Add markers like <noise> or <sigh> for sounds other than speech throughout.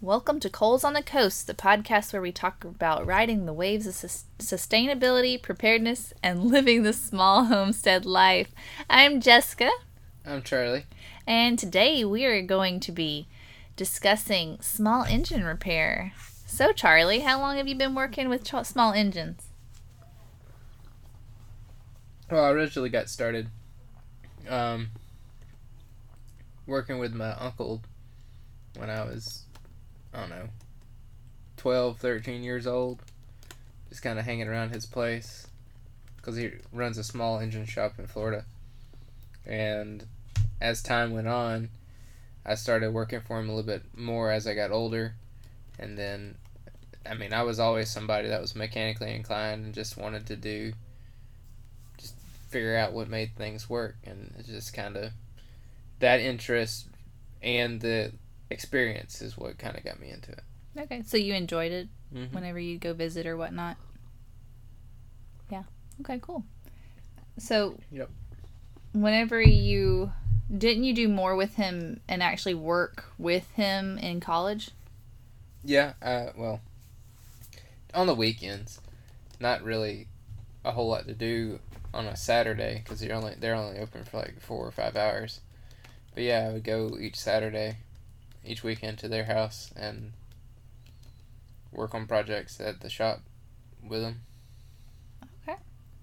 Welcome to Coals on the Coast, the podcast where we talk about riding the waves of sus- sustainability, preparedness, and <laughs> living the small homestead life. I'm Jessica, I'm Charlie. and today we are going to be discussing small engine repair. So, Charlie, how long have you been working with ch- small engines? Well, I originally got started um, working with my uncle when I was, I don't know, 12, 13 years old. Just kind of hanging around his place because he runs a small engine shop in Florida. And as time went on, I started working for him a little bit more as I got older. And then, I mean, I was always somebody that was mechanically inclined and just wanted to do just figure out what made things work and it's just kind of that interest and the experience is what kind of got me into it Okay, so you enjoyed it mm-hmm. whenever you go visit or whatnot? Yeah. Okay, cool. So, Yep. whenever you didn't you do more with him and actually work with him in college? yeah uh, well on the weekends not really a whole lot to do on a saturday because you're only they're only open for like four or five hours but yeah i would go each saturday each weekend to their house and work on projects at the shop with them Okay.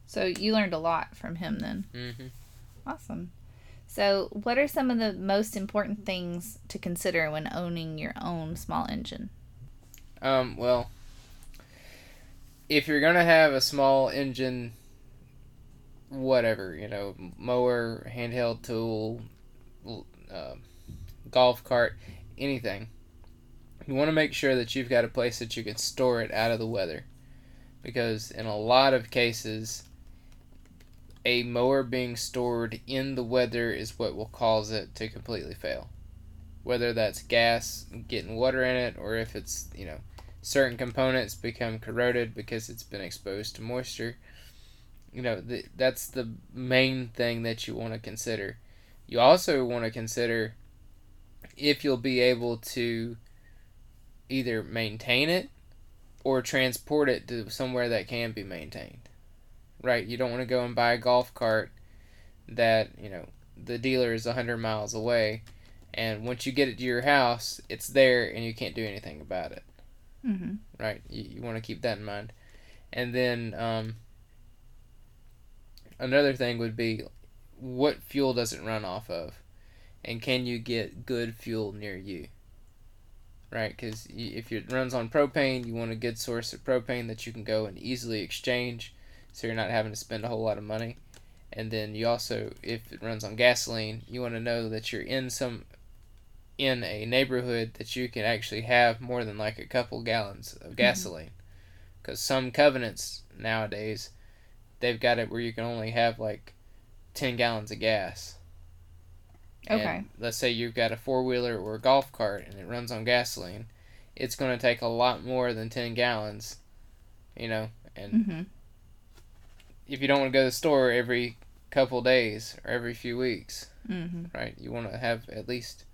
So you learned a lot from him then. mm-hmm. Awesome. So, what are some of the most important things to consider when owning your own small engine? Um, well, if you're gonna have a small engine, whatever you know, mower, handheld tool, uh, golf cart, anything, you want to make sure that you've got a place that you can store it out of the weather, because in a lot of cases, a mower being stored in the weather is what will cause it to completely fail. Whether that's gas getting water in it, or if it's you know certain components become corroded because it's been exposed to moisture. You know, th- that's the main thing that you want to consider. You also want to consider if you'll be able to either maintain it or transport it to somewhere that can be maintained. Right? You don't want to go and buy a golf cart that, you know, the dealer is 100 miles away and once you get it to your house, it's there and you can't do anything about it Mm-hmm. right? You, you want to keep that in mind. And then um, another thing would be what fuel does it run off of? And can you get good fuel near you? Right? Because if it runs on propane, you want a good source of propane that you can go and easily exchange so you're not having to spend a whole lot of money. And then you also, if it runs on gasoline, you want to know that you're in some in a neighborhood that you can actually have more than like a couple gallons of mm-hmm. gasoline. Because some covenants nowadays, they've got it where you can only have like 10 gallons of gas. And Okay. let's say you've got a four wheeler or a golf cart and it runs on gasoline. It's going to take a lot more than 10 gallons, you know. And Mm-hmm. if you don't want to go to the store every couple days or every few weeks, Mm-hmm. right, you want to have at least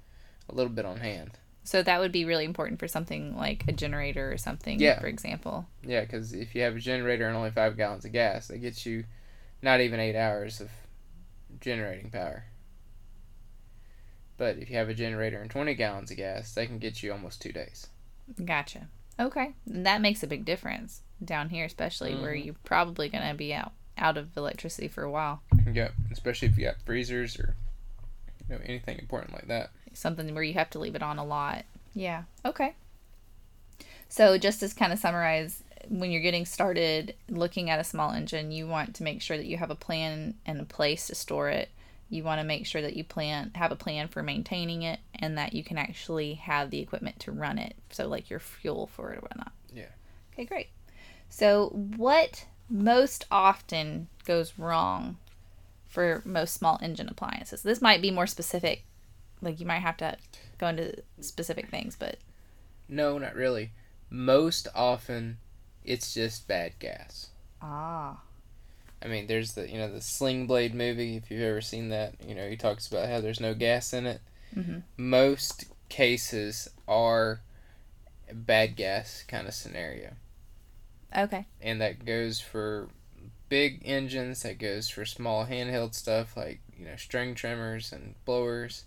a little bit on hand. So that would be really important for something like a generator or something, Yeah. for example. Yeah, because if you have a generator and only five gallons of gas, that gets you not even eight hours of generating power. But if you have a generator and 20 gallons of gas, they can get you almost two days. Gotcha. Okay. And that makes a big difference down here, especially where Mhm. you're probably going to be out out of electricity for a while. Yep, especially if you got freezers or you know anything important like that. Something where you have to leave it on a lot. Yeah. Okay. So just to kind of summarize, when you're getting started looking at a small engine, you want to make sure that you have a plan and a place to store it. You want to make sure that you plan have a plan for maintaining it and that you can actually have the equipment to run it. So like your fuel for it or whatnot. Yeah. Okay, great. So what most often goes wrong for most small engine appliances? This might be more specific. Like you might have to go into specific things, but No, not really. Most often, it's just bad gas. ah, I mean, there's the you know the Sling Blade movie. If you've ever seen that, you know he talks about how there's no gas in it. Mhm. Most cases are bad gas kind of scenario. Okay. And that goes for big engines, that goes for small handheld stuff like, you know, string trimmers and blowers.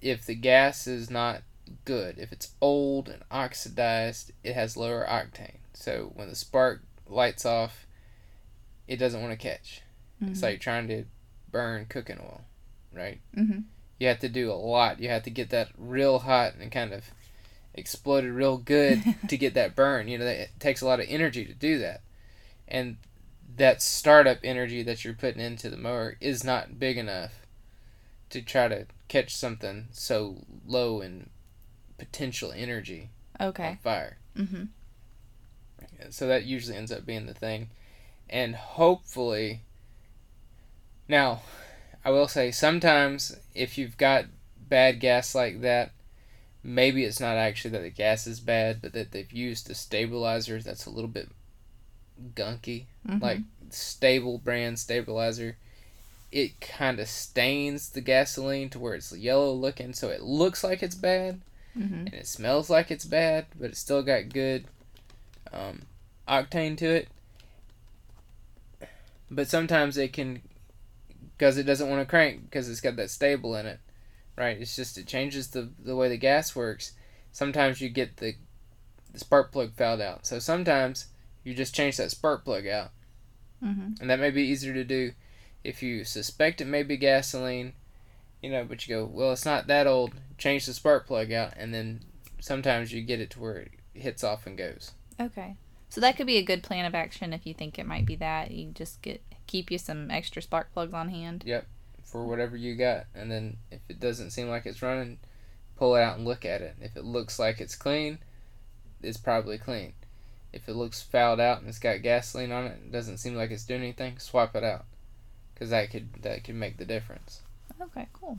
If the gas is not good, if it's old and oxidized, it has lower octane. So when the spark lights off, it doesn't want to catch. Mm-hmm. It's like trying to burn cooking oil, right? Mm-hmm. You have to do a lot. You have to get that real hot and kind of exploded real good <laughs> to get that burn. You know, it takes a lot of energy to do that. And that startup energy that you're putting into the mower is not big enough to try to catch something so low in potential energy okay fire mm-hmm. so that usually ends up being the thing and hopefully now i will say sometimes if you've got bad gas like that maybe it's not actually that the gas is bad but that they've used a stabilizer that's a little bit gunky, mm-hmm. like STA-BIL brand stabilizer. It kind of stains the gasoline to where it's yellow looking, so it looks like it's bad, mm-hmm. and it smells like it's bad, but it's still got good um, octane to it. But sometimes it can, because it doesn't want to crank because it's got that STA-BIL in it, right? It's just it changes the the way the gas works. Sometimes you get the the spark plug fouled out. So sometimes you just change that spark plug out. Mm-hmm. And that may be easier to do if you suspect it may be gasoline, you know, but you go, well, it's not that old. Change the spark plug out, and then sometimes you get it to where it hits off and goes. Okay. So that could be a good plan of action if you think it might be that. You just get keep you some extra spark plugs on hand. Yep. For whatever you got. And then if it doesn't seem like it's running, pull it out and look at it. If it looks like it's clean, it's probably clean. If it looks fouled out and it's got gasoline on it, it doesn't seem like it's doing anything, swap it out, because that could that could make the difference. Okay, cool.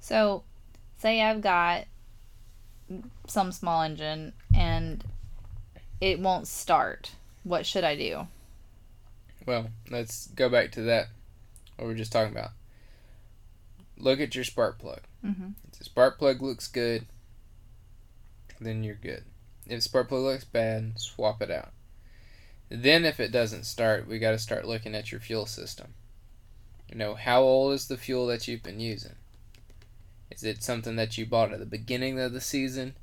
So, say I've got some small engine and it won't start. What should I do? Well, let's go back to that what we are just talking about. Look at your spark plug. Mm-hmm. If the spark plug looks good, then you're good. If spark plug looks bad, swap it out. Then, if it doesn't start, we got to start looking at your fuel system. You know, how old is the fuel that you've been using? Is it something that you bought at the beginning of the season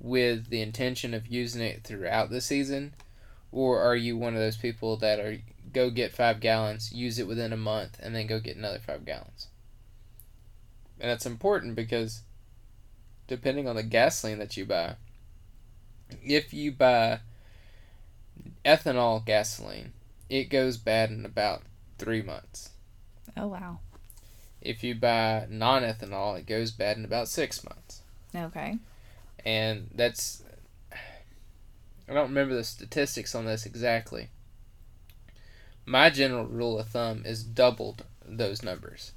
with the intention of using it throughout the season? Or are you one of those people that are go get five gallons, use it within a month, and then go get another five gallons? And that's important because depending on the gasoline that you buy, if you buy ethanol gasoline, it goes bad in about three months. Oh, wow. If you buy non ethanol, it goes bad in about six months. Okay. And that's. I don't remember the statistics on this exactly. My general rule of thumb is doubled those numbers.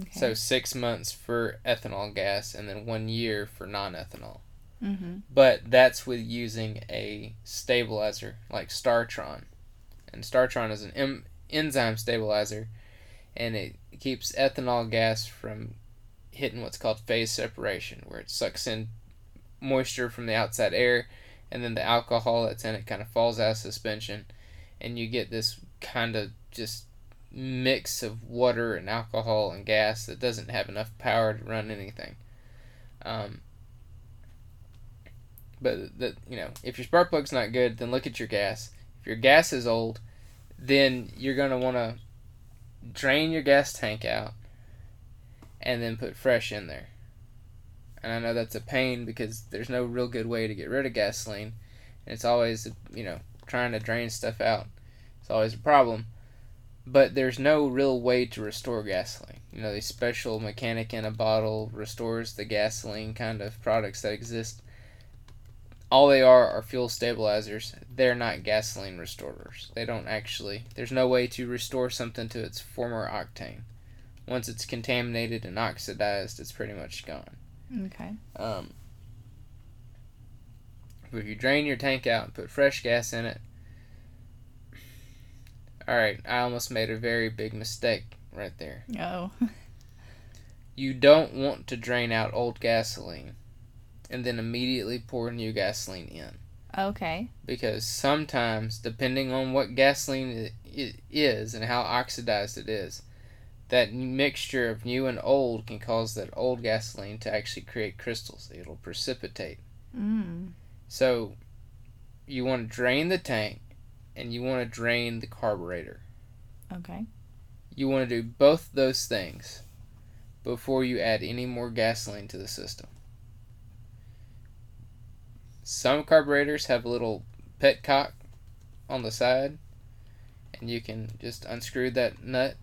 Okay. So six months for ethanol gas and then one year for non ethanol. Mm-hmm. But that's with using a stabilizer like Startron. And Startron is an em- enzyme stabilizer, and it keeps ethanol gas from hitting what's called phase separation, where it sucks in moisture from the outside air, and then the alcohol that's in it kind of falls out of suspension, and you get this kind of just mix of water and alcohol and gas that doesn't have enough power to run anything. Um, but that you know, if your spark plug's not good, then look at your gas. If your gas is old, then you're gonna want to drain your gas tank out and then put fresh in there. And I know that's a pain because there's no real good way to get rid of gasoline, and it's always you know trying to drain stuff out. It's always a problem. But there's no real way to restore gasoline. You know, the special mechanic in a bottle restores the gasoline kind of products that exist all they are are fuel stabilizers. They're not gasoline restorers. They don't actually. There's no way to restore something to its former octane. Once it's contaminated and oxidized, it's pretty much gone. Okay. Um, if you drain your tank out and put fresh gas in it, all right, I almost made a very big mistake right there. Oh. <laughs> you don't want to drain out old gasoline and then immediately pour new gasoline in. Okay. Because sometimes, depending on what gasoline it is and how oxidized it is, that mixture of new and old can cause that old gasoline to actually create crystals. It'll precipitate. Mm. So, you want to drain the tank and you want to drain the carburetor. Okay. You want to do both those things before you add any more gasoline to the system. Some carburetors have a little petcock on the side, and you can just unscrew that nut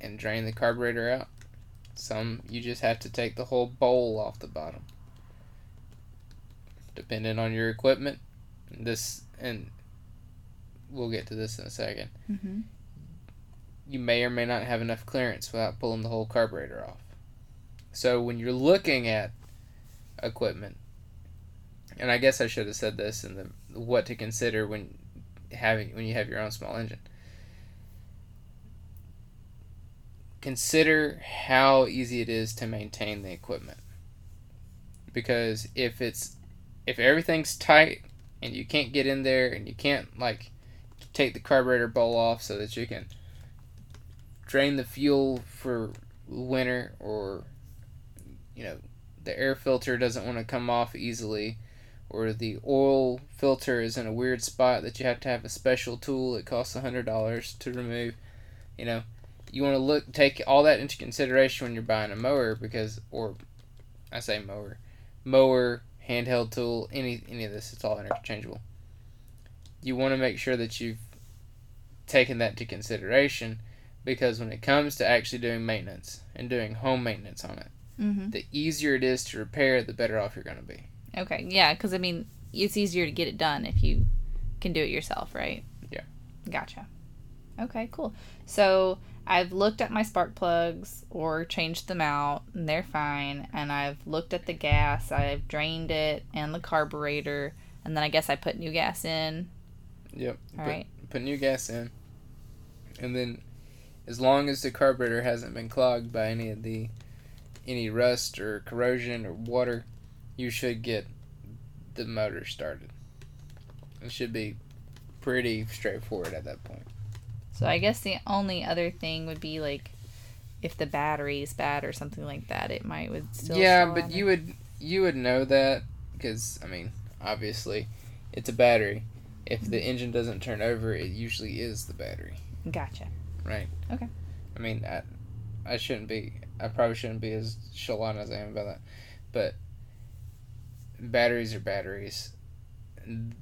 and drain the carburetor out. Some you just have to take the whole bowl off the bottom. Depending on your equipment, this and we'll get to this in a 2nd Mm-hmm. You may or may not have enough clearance without pulling the whole carburetor off. So when you're looking at equipment, and I guess I should have said this in the what to consider when having when you have your own small engine. Consider how easy it is to maintain the equipment. Because if it's if everything's tight and you can't get in there and you can't like take the carburetor bowl off so that you can drain the fuel for winter or you know the air filter doesn't want to come off easily or the oil filter is in a weird spot that you have to have a special tool that costs a hundred dollars to remove you know you want to look take all that into consideration when you're buying a mower because or i say mower mower handheld tool any any of this it's all interchangeable you want to make sure that you've taken that into consideration because when it comes to actually doing maintenance and doing home maintenance on it Mm-hmm. the easier it is to repair the better off you're going to be Okay. Yeah, because I mean, it's easier to get it done if you can do it yourself, right? Yeah. Gotcha. Okay, cool. So I've looked at my spark plugs or changed them out, and they're fine. And I've looked at the gas, I've drained it, and the carburetor, and then I guess I put new gas in. Yep. All put, right. put new gas in. And then as long as the carburetor hasn't been clogged by any of the any rust or corrosion or water, you should get the motor started. It should be pretty straightforward at that point. So I guess the only other thing would be like if the battery is bad or something like that, it might would still. yeah, but you would you would know that because I mean, obviously, it's a battery. If the engine doesn't turn over, it usually is the battery. Gotcha. Right. Okay. I mean, I, I shouldn't be. I probably shouldn't be as shalon as I am about that, but batteries are batteries.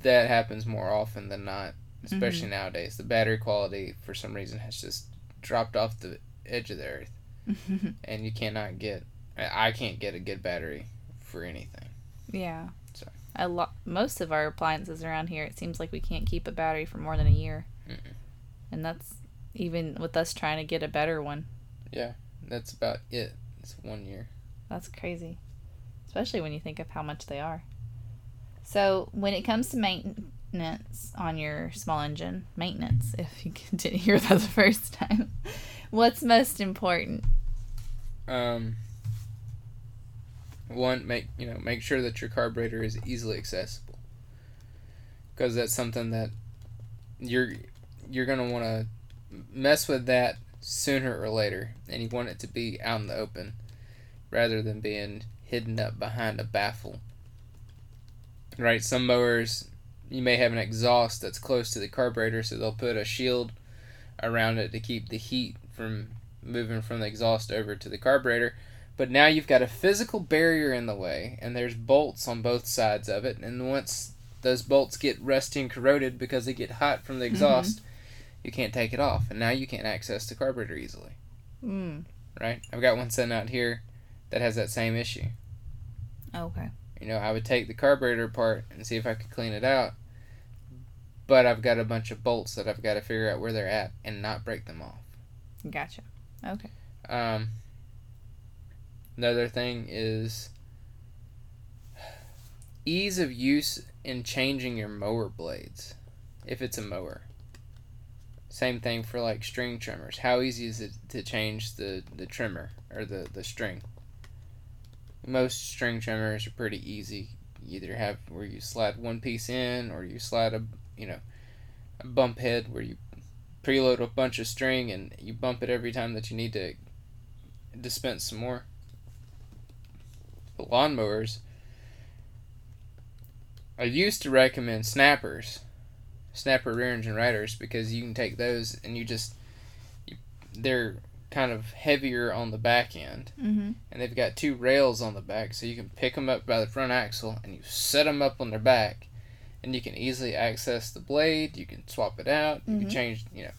That happens more often than not, especially mm-hmm. nowadays. The battery quality, for some reason, has just dropped off the edge of the earth, <laughs> and you cannot get. I can't get a good battery for anything. Yeah. So. A lot. Most of our appliances around here, it seems like we can't keep a battery for more than a year, Mm-mm. and that's even with us trying to get a better one. Yeah, that's about it. It's one year. That's crazy, especially when you think of how much they are. So when it comes to maintenance on your small engine, maintenance, if you <laughs> didn't hear that the first time, what's most important? Um, one, make you know make sure that your carburetor is easily accessible, because that's something that you're you're gonna want to mess with that sooner or later, and you want it to be out in the open, rather than being hidden up behind a baffle. Right, some mowers you may have an exhaust that's close to the carburetor, so they'll put a shield around it to keep the heat from moving from the exhaust over to the carburetor. But now you've got a physical barrier in the way, and there's bolts on both sides of it. And once those bolts get rusty and corroded because they get hot from the exhaust, you can't take it off, and now you can't access the carburetor easily. Mm. Right? I've got one sitting out here that has that same issue. Okay. You know, I would take the carburetor apart and see if I could clean it out, but I've got a bunch of bolts that I've got to figure out where they're at and not break them off. Gotcha. Okay. Um, another thing is ease of use in changing your mower blades if it's a mower. Same thing for like string trimmers. How easy is it to change the, the trimmer or the, the string? Most string trimmers are pretty easy. You either have where you slide one piece in, or you slide a you know a bump head where you preload a bunch of string and you bump it every time that you need to dispense some more. But lawnmowers, I used to recommend snappers, snapper rear engine riders, because you can take those and you just they're kind of heavier on the back end, Mm-hmm. and they've got two rails on the back, so you can pick them up by the front axle and you set them up on their back, and you can easily access the blade. You can swap it out. You can Mhm. change, you know,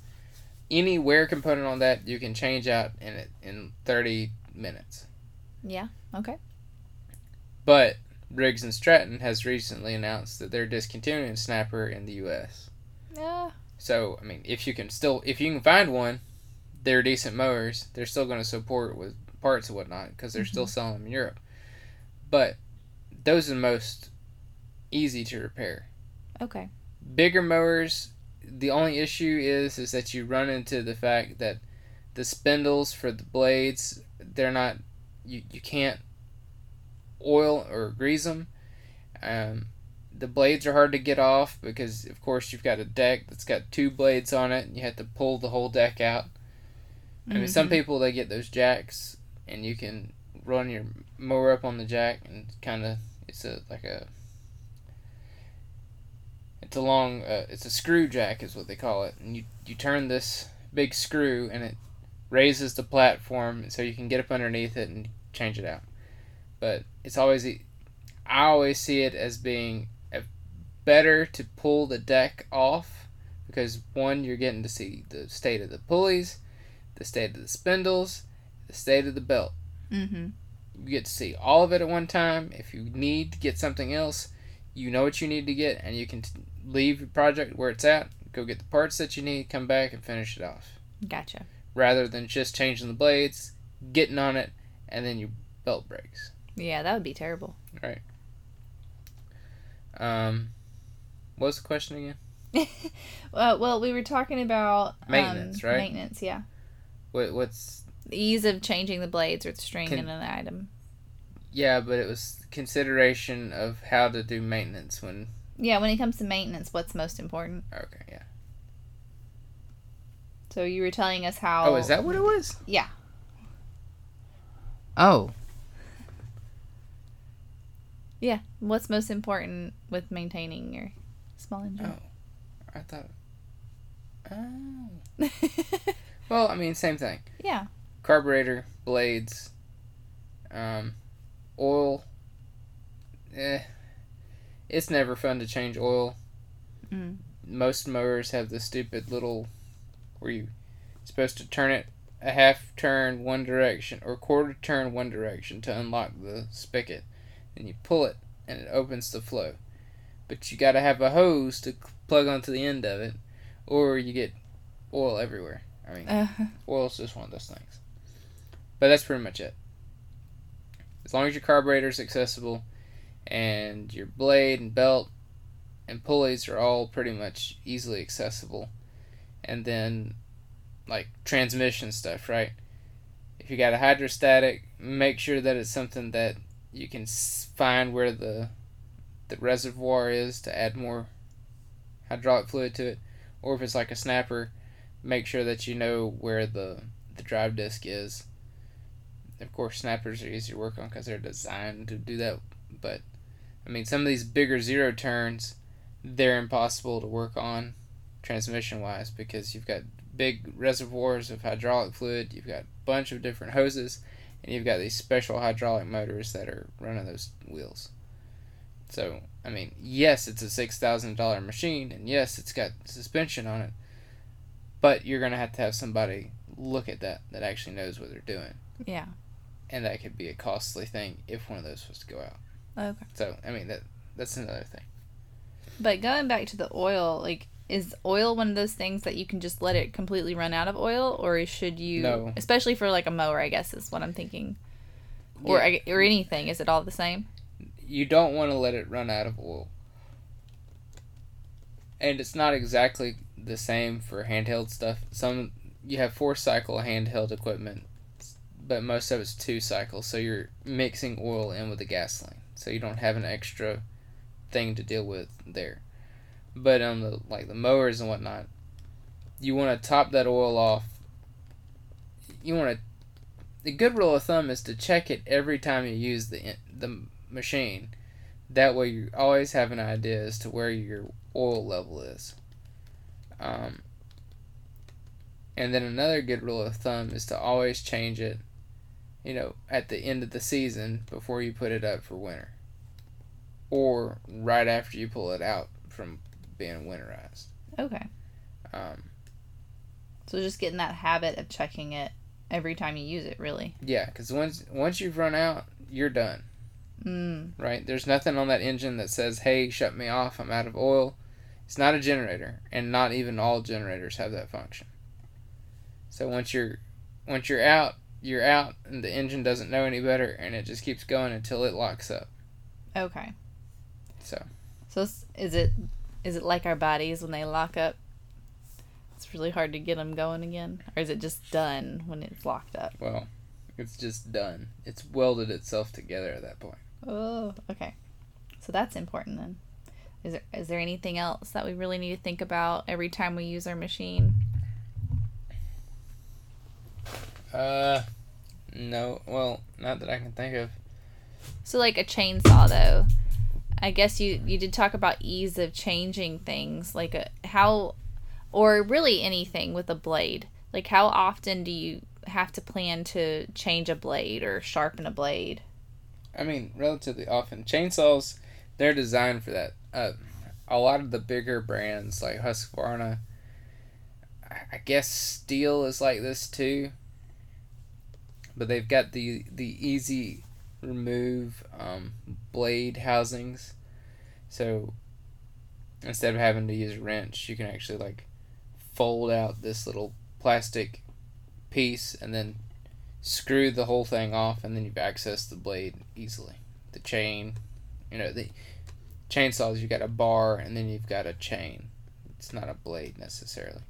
any wear component on that you can change out in it in thirty minutes. Yeah. Okay. But Briggs and Stratton has recently announced that they're discontinuing Snapper in the U.S. Yeah. So I mean, if you can still, if you can find one, they're decent mowers. They're still going to support with parts and whatnot because they're still selling them in Europe. But those are the most easy to repair. Okay. Bigger mowers, the only issue is is that you run into the fact that the spindles for the blades, they're not, you you can't oil or grease them. Um, the blades are hard to get off because, of course, you've got a deck that's got two blades on it, and you have to pull the whole deck out. I mean, some Mhm. people they get those jacks, and you can run your mower up on the jack, and kind of it's a like a it's a long uh, it's a screw jack is what they call it, and you you turn this big screw, and it raises the platform so you can get up underneath it and change it out. But it's always I always see it as being a, better to pull the deck off because one you're getting to see the state of the pulleys, the state of the spindles, the state of the belt. Mm-hmm. You get to see all of it at one time. If you need to get something else, you know what you need to get, and you can t- leave your project where it's at, go get the parts that you need, come back and finish it off. Gotcha. Rather than just changing the blades, getting on it, and then your belt breaks. Yeah, that would be terrible. Right. Um, what was the question again? Well, <laughs> well, we were talking about um, Maintenance, right? Maintenance, yeah. What, what's The ease of changing the blades or the string Can- in an item. yeah, but it was consideration of how to do maintenance when. Yeah, when it comes to maintenance, what's most important? Okay, yeah. So you were telling us how. Oh, is that what it was? Yeah. Oh, Yeah. What's most important with maintaining your small engine? Oh, I thought. Oh. <laughs> Well, I mean, same thing. yeah. Carburetor, blades, um, oil. Eh, it's never fun to change oil. Mm. Most mowers have the stupid little where you supposed to turn it a half turn one direction or quarter turn one direction to unlock the spigot. And you pull it and it opens the flow. But you got to have a hose to plug onto the end of it or you get oil everywhere. I mean, Uh, Oil's just one of those things. But that's pretty much it. As long as your carburetor is accessible and your blade and belt and pulleys are all pretty much easily accessible. And then like transmission stuff, right? If you got a hydrostatic, make sure that it's something that you can find where the the reservoir is to add more hydraulic fluid to it. Or if it's like a snapper, make sure that you know where the the drive disc is. Of course, snappers are easy to work on because they're designed to do that. But I mean, some of these bigger zero turns, they're impossible to work on transmission wise because you've got big reservoirs of hydraulic fluid. You've got a bunch of different hoses, and you've got these special hydraulic motors that are running those wheels. So I mean, yes, it's a six thousand dollar machine, and yes, it's got suspension on it but you're gonna have to have somebody look at that that actually knows what they're doing, yeah. and that could be a costly thing if one of those was to go out. Okay. So I mean that that's another thing. But going back to the oil, like, is oil one of those things that you can just let it completely run out of oil, or should you, No. especially for like a mower, I guess is what I'm thinking, or Yeah. Or anything, is it all the same? You don't want to let it run out of oil, and it's not exactly the same for handheld stuff. Some you have four cycle handheld equipment, but most of it's two cycles. So you're mixing oil in with the gasoline, so you don't have an extra thing to deal with there. But on the like the mowers and whatnot, you want to top that oil off. You want to. The good rule of thumb is to check it every time you use the the machine. That way, you always have an idea as to where your oil level is. Um, and then another good rule of thumb is to always change it, you know, at the end of the season before you put it up for winter. Or right after you pull it out from being winterized. Okay. Um, so just getting that habit of checking it every time you use it, really. Yeah, because once once you've run out, you're done. Mm. Right? There's nothing on that engine that says, "Hey, shut me off. I'm out of oil." It's not a generator, and not even all generators have that function. So once you're once you're out, you're out, and the engine doesn't know any better, and it just keeps going until it locks up. Okay. So. So is it is it like our bodies when they lock up? It's really hard to get them going again, or is it just done when it's locked up? Well, it's just done. It's welded itself together at that point. Oh, okay. So that's important then. Is there is there anything else that we really need to think about every time we use our machine? Uh, no. Well, not that I can think of. So like a chainsaw though. I guess you you did talk about ease of changing things, like a, how, or really anything with a blade. Like how often do you have to plan to change a blade or sharpen a blade? I mean, relatively often. Chainsaws, they're designed for that. Uh, a lot of the bigger brands like Husqvarna, I guess Stihl is like this too. But they've got the the easy remove um, blade housings. So instead of having to use a wrench, you can actually like fold out this little plastic piece and then screw the whole thing off, and then you've accessed the blade easily. The chain, you know, the chainsaws, you've got a bar and then you've got a chain. It's not a blade necessarily.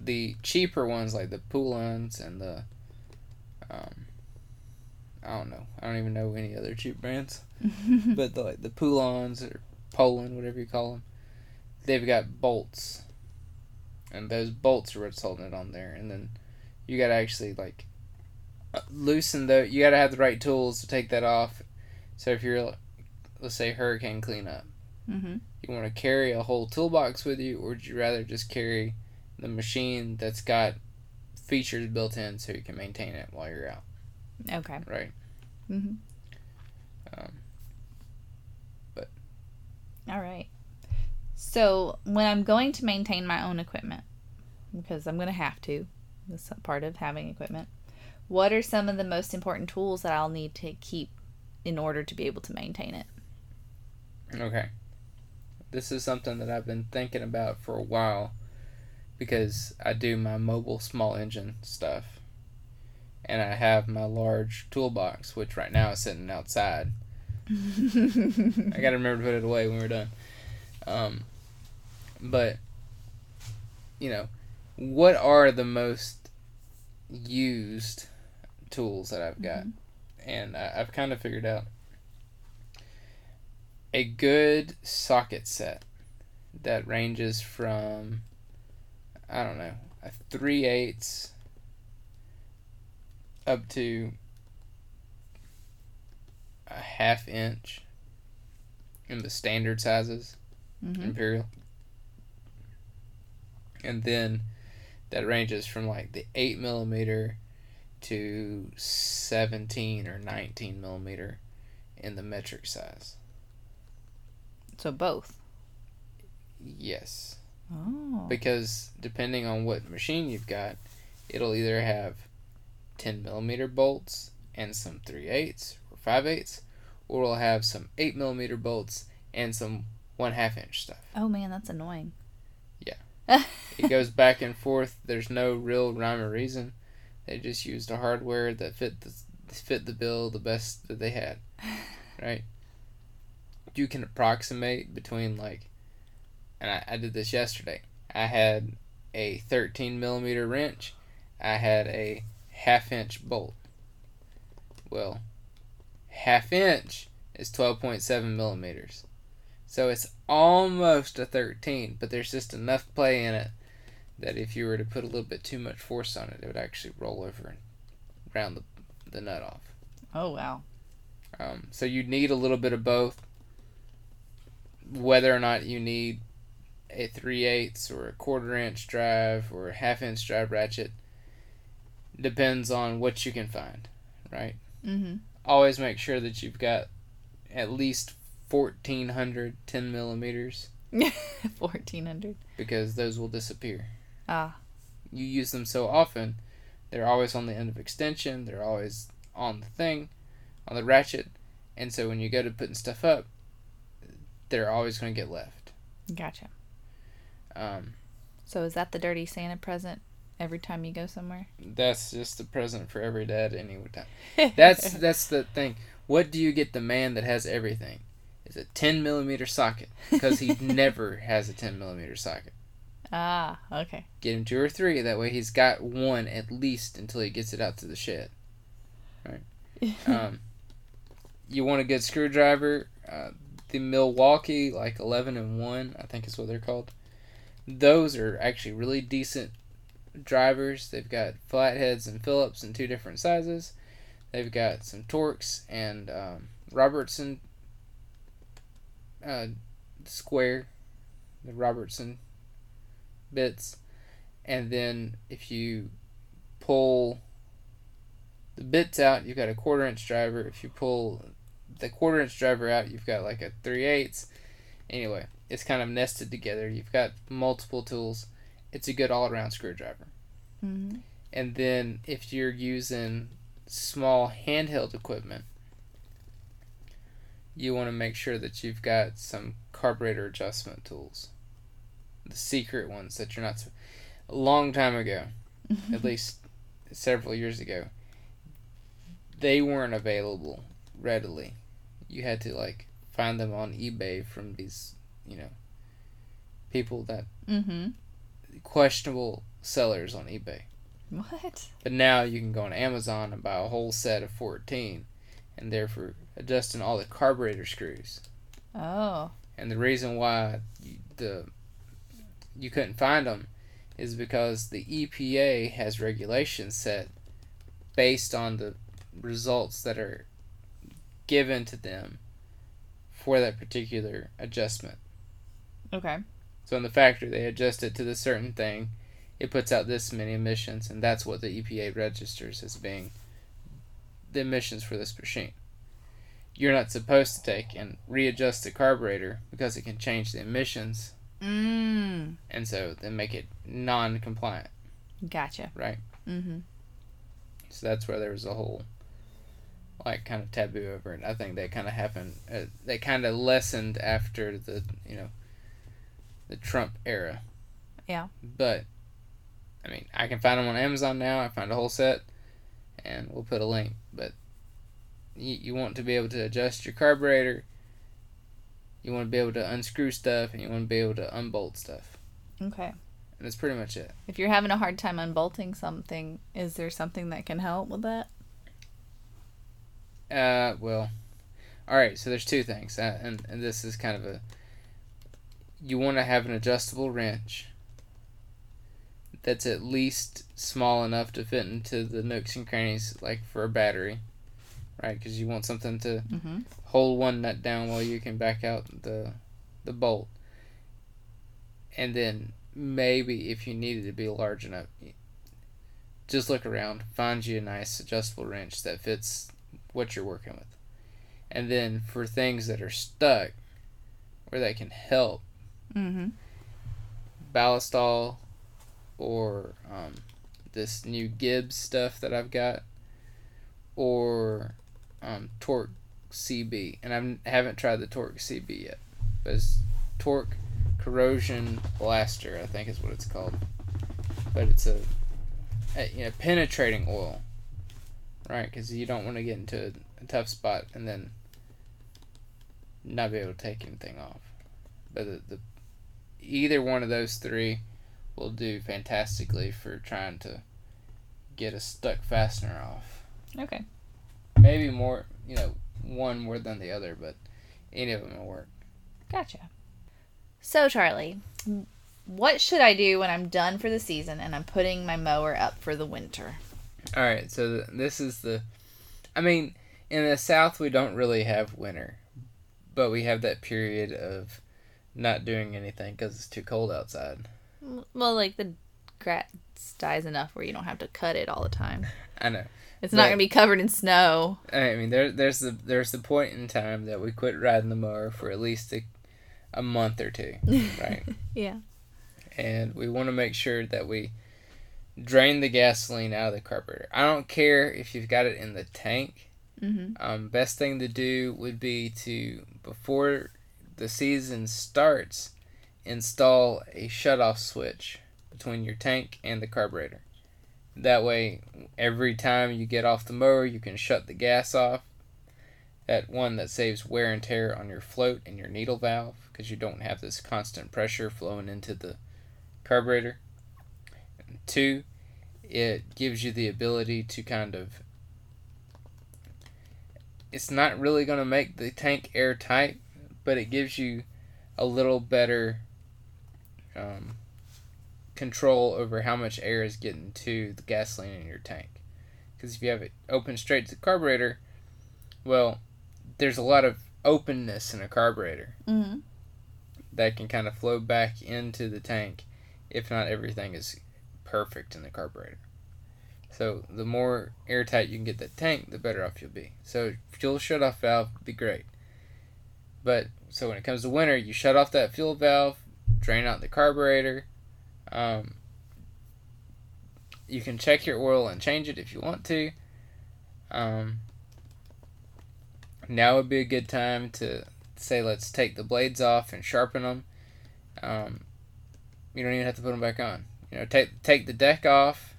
The cheaper ones, like the Poulan's and the, um, I don't know, I don't even know any other cheap brands, <laughs> but the, like the Poulan's or Poland, whatever you call them, they've got bolts, and those bolts are what's holding it on there, and then you gotta actually like uh, loosen the. You gotta have the right tools to take that off. So if you're, let's say, hurricane cleanup, mm-hmm. you want to carry a whole toolbox with you, or would you rather just carry the machine that's got features built in so you can maintain it while you're out? Okay. Right. Mm-hmm. Um, but. All right. So when I'm going to maintain my own equipment, because I'm going to have to, this part of having equipment. What are some of the most important tools that I'll need to keep in order to be able to maintain it? Okay. This is something that I've been thinking about for a while because I do my mobile small engine stuff. And I have my large toolbox, which right now is sitting outside. <laughs> I gotta remember to put it away when we're done. Um, but, you know, what are the most used tools that I've got? Mm-hmm. And I, I've kind of figured out a good socket set that ranges from I don't know a three eighths up to a half inch in the standard sizes mm-hmm. imperial and then that ranges from like the 8 millimeter to 17 or 19 millimeter in the metric size. So both? Yes. Oh. Because depending on what machine you've got, it'll either have 10 millimeter bolts and some 3 eighths or 5 eighths, or it'll have some 8 millimeter bolts and some 1 half inch stuff. Oh man, that's annoying. Yeah. <laughs> it goes back and forth. There's no real rhyme or reason. They just used a hardware that fit the fit the bill the best that they had, <laughs> right? You can approximate between like, and I, I did this yesterday. I had a 13 millimeter wrench. I had a half inch bolt. Well, half inch is 12.7 millimeters. So it's almost a 13, but there's just enough play in it that if you were to put a little bit too much force on it, it would actually roll over and round the, the nut off. Oh, wow. Um, so you need a little bit of both. Whether or not you need a 3 eighths or a quarter inch drive or a half inch drive ratchet depends on what you can find, right? Mm-hmm. Always make sure that you've got at least 1400 10 millimeters <laughs> 1400. because those will disappear. Ah. You use them so often, they're always on the end of extension, they're always on the thing, on the ratchet, and so when you go to putting stuff up, they're always going to get left. Gotcha. Um, So is that the dirty Santa present every time you go somewhere? that's just a present for every dad any time. <laughs> That's that's the thing. What do you get the man that has everything? Is a 10 millimeter socket because he <laughs> never has a 10 millimeter socket. ah, okay. Get him two or three. That way he's got one at least until he gets it out to the shed. Right. <laughs> Um, you want a good screwdriver. Uh, the Milwaukee like 11 and 1, I think is what they're called. Those are actually really decent drivers. They've got flatheads and Phillips in two different sizes. They've got some Torx and um, Robertson uh, square, the Robertson bits. And then if you pull the bits out, you've got a quarter inch driver. If you pull the quarter inch driver out, you've got like a 3 eighths. Anyway, it's kind of nested together. You've got multiple tools. It's a good all around screwdriver. hmm And then if you're using small handheld equipment, you want to make sure that you've got some carburetor adjustment tools. The secret ones that you're not. A long time ago, <laughs> at least several years ago, they weren't available readily. You had to like find them on eBay from these, you know, people that Mm-hmm. questionable sellers on eBay. What? But now you can go on Amazon and buy a whole set of 14 and therefore adjusting all the carburetor screws. Oh. And the reason why you, the you couldn't find them is because the EPA has regulations set based on the results that are given to them for that particular adjustment. Okay. So in the factory, they adjust it to the certain thing. It puts out this many emissions, and that's what the EPA registers as being the emissions for this machine. You're not supposed to take and readjust the carburetor because it can change the emissions, Mm. and so they make it non-compliant, Gotcha. right? Mm-hmm. So that's where there was a whole like kind of taboo over it. I think that kind of happened. Uh, they kind of lessened after the you know the Trump era. Yeah. But I mean, I can find them on Amazon now. I find a whole set, and we'll put a link. But you, you want to be able to adjust your carburetor. You want to be able to unscrew stuff, and you want to be able to unbolt stuff. Okay. And that's pretty much it. If you're having a hard time unbolting something, is there something that can help with that? Uh, well, all right. So there's two things, uh, and and this is kind of a. You want to have an adjustable wrench. That's at least small enough to fit into the nooks and crannies, like for a battery, right? Because you want something to Mm-hmm. hold one nut down while you can back out the the bolt. And then maybe if you needed to be large enough, just look around, find you a nice adjustable wrench that fits what you're working with. And then for things that are stuck or that can help, Mm-hmm. Ballistol or um, this new Gibbs stuff that I've got or um, Torque CB. And I haven't tried the Torque CB yet. But it's Torque Corrosion Blaster, I think is what it's called. But it's a, a you know, penetrating oil, right? Because you don't want to get into a tough spot and then not be able to take anything off. But the, the either one of those three will do fantastically for trying to get a stuck fastener off. Okay. Maybe more, you know, one more than the other, but any of them will work. Gotcha. So, Charlie, what should I do when I'm done for the season and I'm putting my mower up for the winter? All right, so this is the. I mean, in the South, we don't really have winter, but we have that period of not doing anything because it's too cold outside. Well, like the grass dies enough where you don't have to cut it all the time. <laughs> I know. It's not going to be covered in snow. I mean, there, there's the there's the point in time that we quit riding the mower for at least a, a month or two, <laughs> right? Yeah. and we want to make sure that we drain the gasoline out of the carburetor. I don't care if you've got it in the tank. hmm Um, best thing to do would be to before the season starts, install a shut-off switch between your tank and the carburetor. That way, every time you get off the mower, you can shut the gas off. That one that saves wear and tear on your float and your needle valve because you don't have this constant pressure flowing into the carburetor. Two, it gives you the ability to kind of it's not really going to make the tank airtight, but it gives you a little better um, control over how much air is getting to the gasoline in your tank. Because if you have it open straight to the carburetor, well, there's a lot of openness in a carburetor hmm that can kind of flow back into the tank if not everything is perfect in the carburetor. So the more airtight you can get the tank, the better off you'll be. So fuel shut off valve be great. But so when it comes to winter, you shut off that fuel valve, drain out the carburetor. Um, you can check your oil and change it if you want to. Um, now would be a good time to say let's take the blades off and sharpen them. Um, you don't even have to put them back on. You know, take take the deck off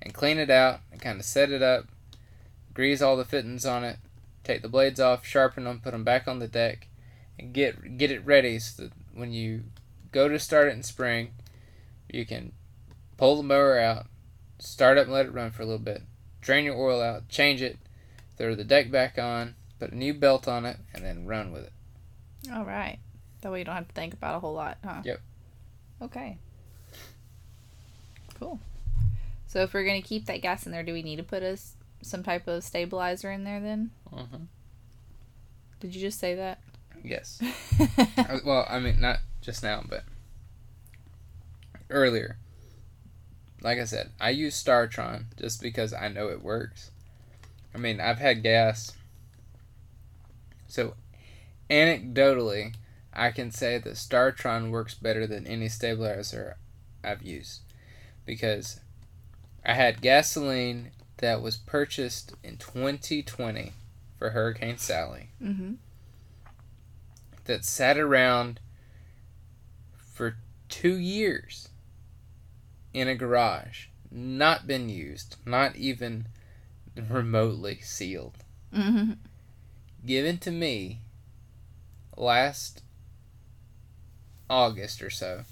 and clean it out and kind of set it up, grease all the fittings on it, take the blades off, sharpen them, put them back on the deck, and get get it ready so that when you go to start it in spring, you can pull the mower out, start up and let it run for a little bit, drain your oil out, change it, throw the deck back on, put a new belt on it, and then run with it. All right. That way you don't have to think about a whole lot, huh? Yep. Okay. Cool. So if we're gonna keep that gas in there, do we need to put a some type of stabilizer in there then? Uh-huh. Did you just say that? Yes. <laughs> Uh, well, I mean, not just now, but earlier. Like I said, I use StarTron just because I know it works. I mean, I've had gas. So, anecdotally, I can say that StarTron works better than any stabilizer I've used. Because I had gasoline that was purchased in 2020 for Hurricane Sally mm-hmm. that sat around for two years in a garage, not been used, not even remotely sealed, Mm-hmm. given to me last August or so.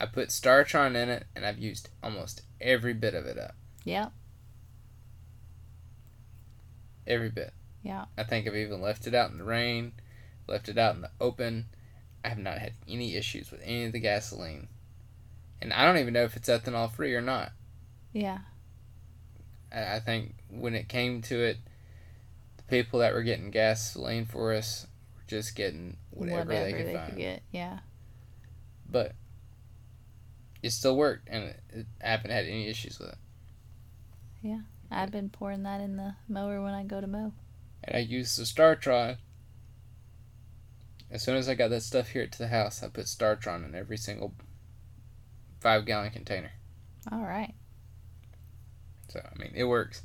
I put StarTron in it and I've used almost every bit of it up. Yeah. Every bit. Yeah. I think I've even left it out in the rain, left it out in the open. I have not had any issues with any of the gasoline. And I don't even know if it's ethanol free or not. Yeah. I, I think when it came to it, the people that were getting gasoline for us were just getting whatever, they could they find. get. Yeah. But it still worked, and it, it, I haven't had any issues with it. Yeah, I've been pouring that in the mower when I go to mow. And I use the StarTron. As soon as I got that stuff here to the house, I put StarTron in every single five gallon container. All right. So I mean, it works.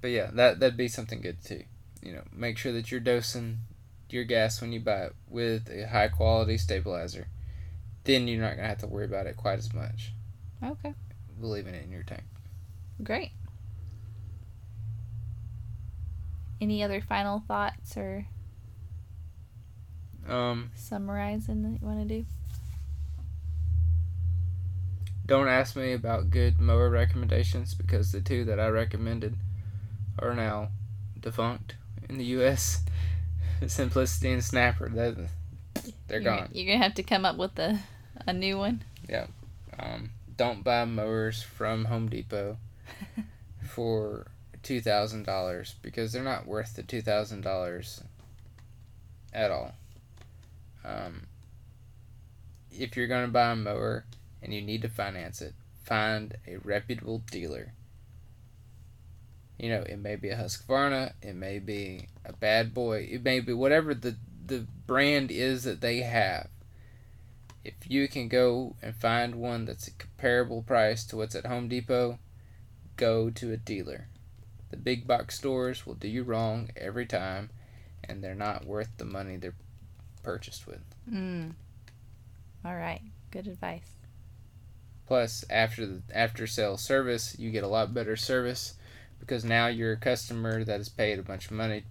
But yeah, that that'd be something good too. You know, make sure that you're dosing your gas when you buy it with a high quality stabilizer. Then you're not gonna have to worry about it quite as much. Okay. Leaving it in your tank. Great. Any other final thoughts or Um, summarizing that you want to do? Don't ask me about good mower recommendations because the two that I recommended are now defunct in the U.S. <laughs> Simplicity and Snapper. They're, they're you're, gone. You're gonna have to come up with a a new one. Yeah. Um, don't buy mowers from Home Depot <laughs> for two thousand dollars because they're not worth the two thousand dollars at all. Um, if you're gonna buy a mower and you need to finance it, find a reputable dealer. You know, it may be a Husqvarna, it may be a Bad Boy, it may be whatever the the brand is that they have. If you can go and find one that's a comparable price to what's at Home Depot, go to a dealer. The big box stores will do you wrong every time, and they're not worth the money they're purchased with. Mm. All right. Good advice. Plus, after the after sale service, you get a lot better service because now you're a customer that has paid a bunch of money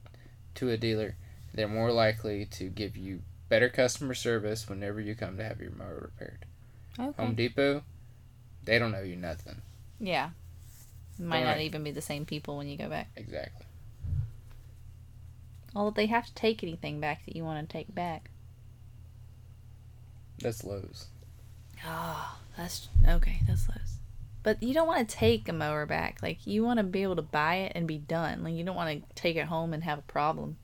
to a dealer. They're more likely to give you better customer service whenever you come to have your mower repaired. Okay. Home Depot, they don't owe you nothing. Yeah. Might not even be the same people when you go back. Exactly. Although they have to take anything back that you want to take back. That's Lowe's. Oh, that's okay. That's Lowe's. But you don't want to take a mower back. Like you want to be able to buy it and be done. Like you don't want to take it home and have a problem.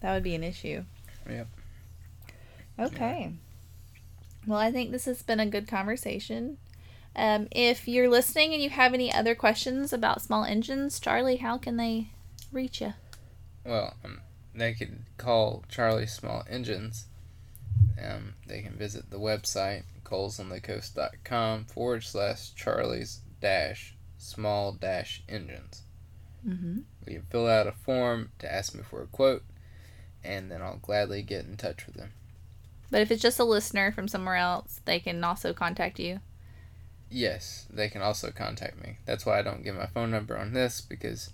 That would be an issue. Yep. Okay. Well, I think this has been a good conversation. Um, if you're listening and you have any other questions about small engines, Charlie, how can they reach you? Well, um, they could call Charlie Small Engines. Um, they can visit the website coalsonthecoast.com forward slash Charlie's dash small dash engines. Mm-hmm. You can fill out a form to ask me for a quote, and then I'll gladly get in touch with them. But if it's just a listener from somewhere else, they can also contact you. Yes, they can also contact me. That's why I don't give my phone number on this because,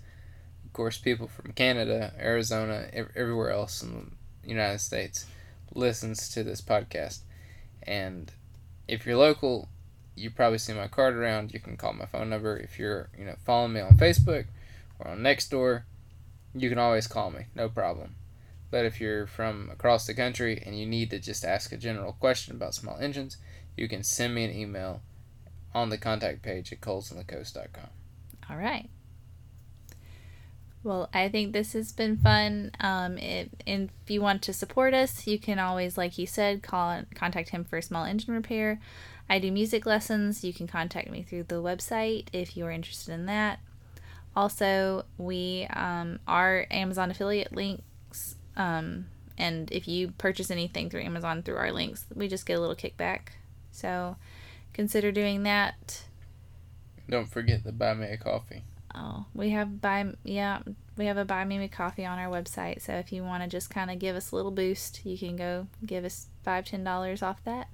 of course, people from Canada, Arizona, ev- everywhere else in the United States listens to this podcast. And if you're local, you probably see my card around. You can call my phone number. If you're, you know, following me on Facebook or on Nextdoor, you can always call me. No problem. But if you're from across the country and you need to just ask a general question about small engines, you can send me an email on the contact page at coalsonthecoast.com. All right. Well, I think this has been fun. Um, if, if you want to support us, you can always, like he said, call contact him for small engine repair. I do music lessons. You can contact me through the website if you are interested in that. Also, we um, are Amazon affiliate links, um, and if you purchase anything through Amazon through our links, we just get a little kickback. So, consider doing that. Don't forget to buy me a coffee. Oh, we have buy yeah, we have a buy me a coffee on our website. So if you want to just kind of give us a little boost, you can go give us five ten dollars off that.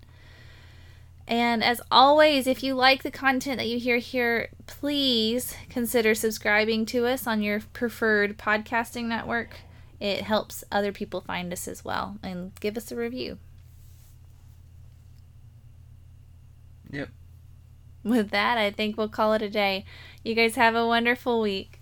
And as always, if you like the content that you hear here, please consider subscribing to us on your preferred podcasting network. It helps other people find us as well, and give us a review. Yep. With that, I think we'll call it a day. You guys have a wonderful week.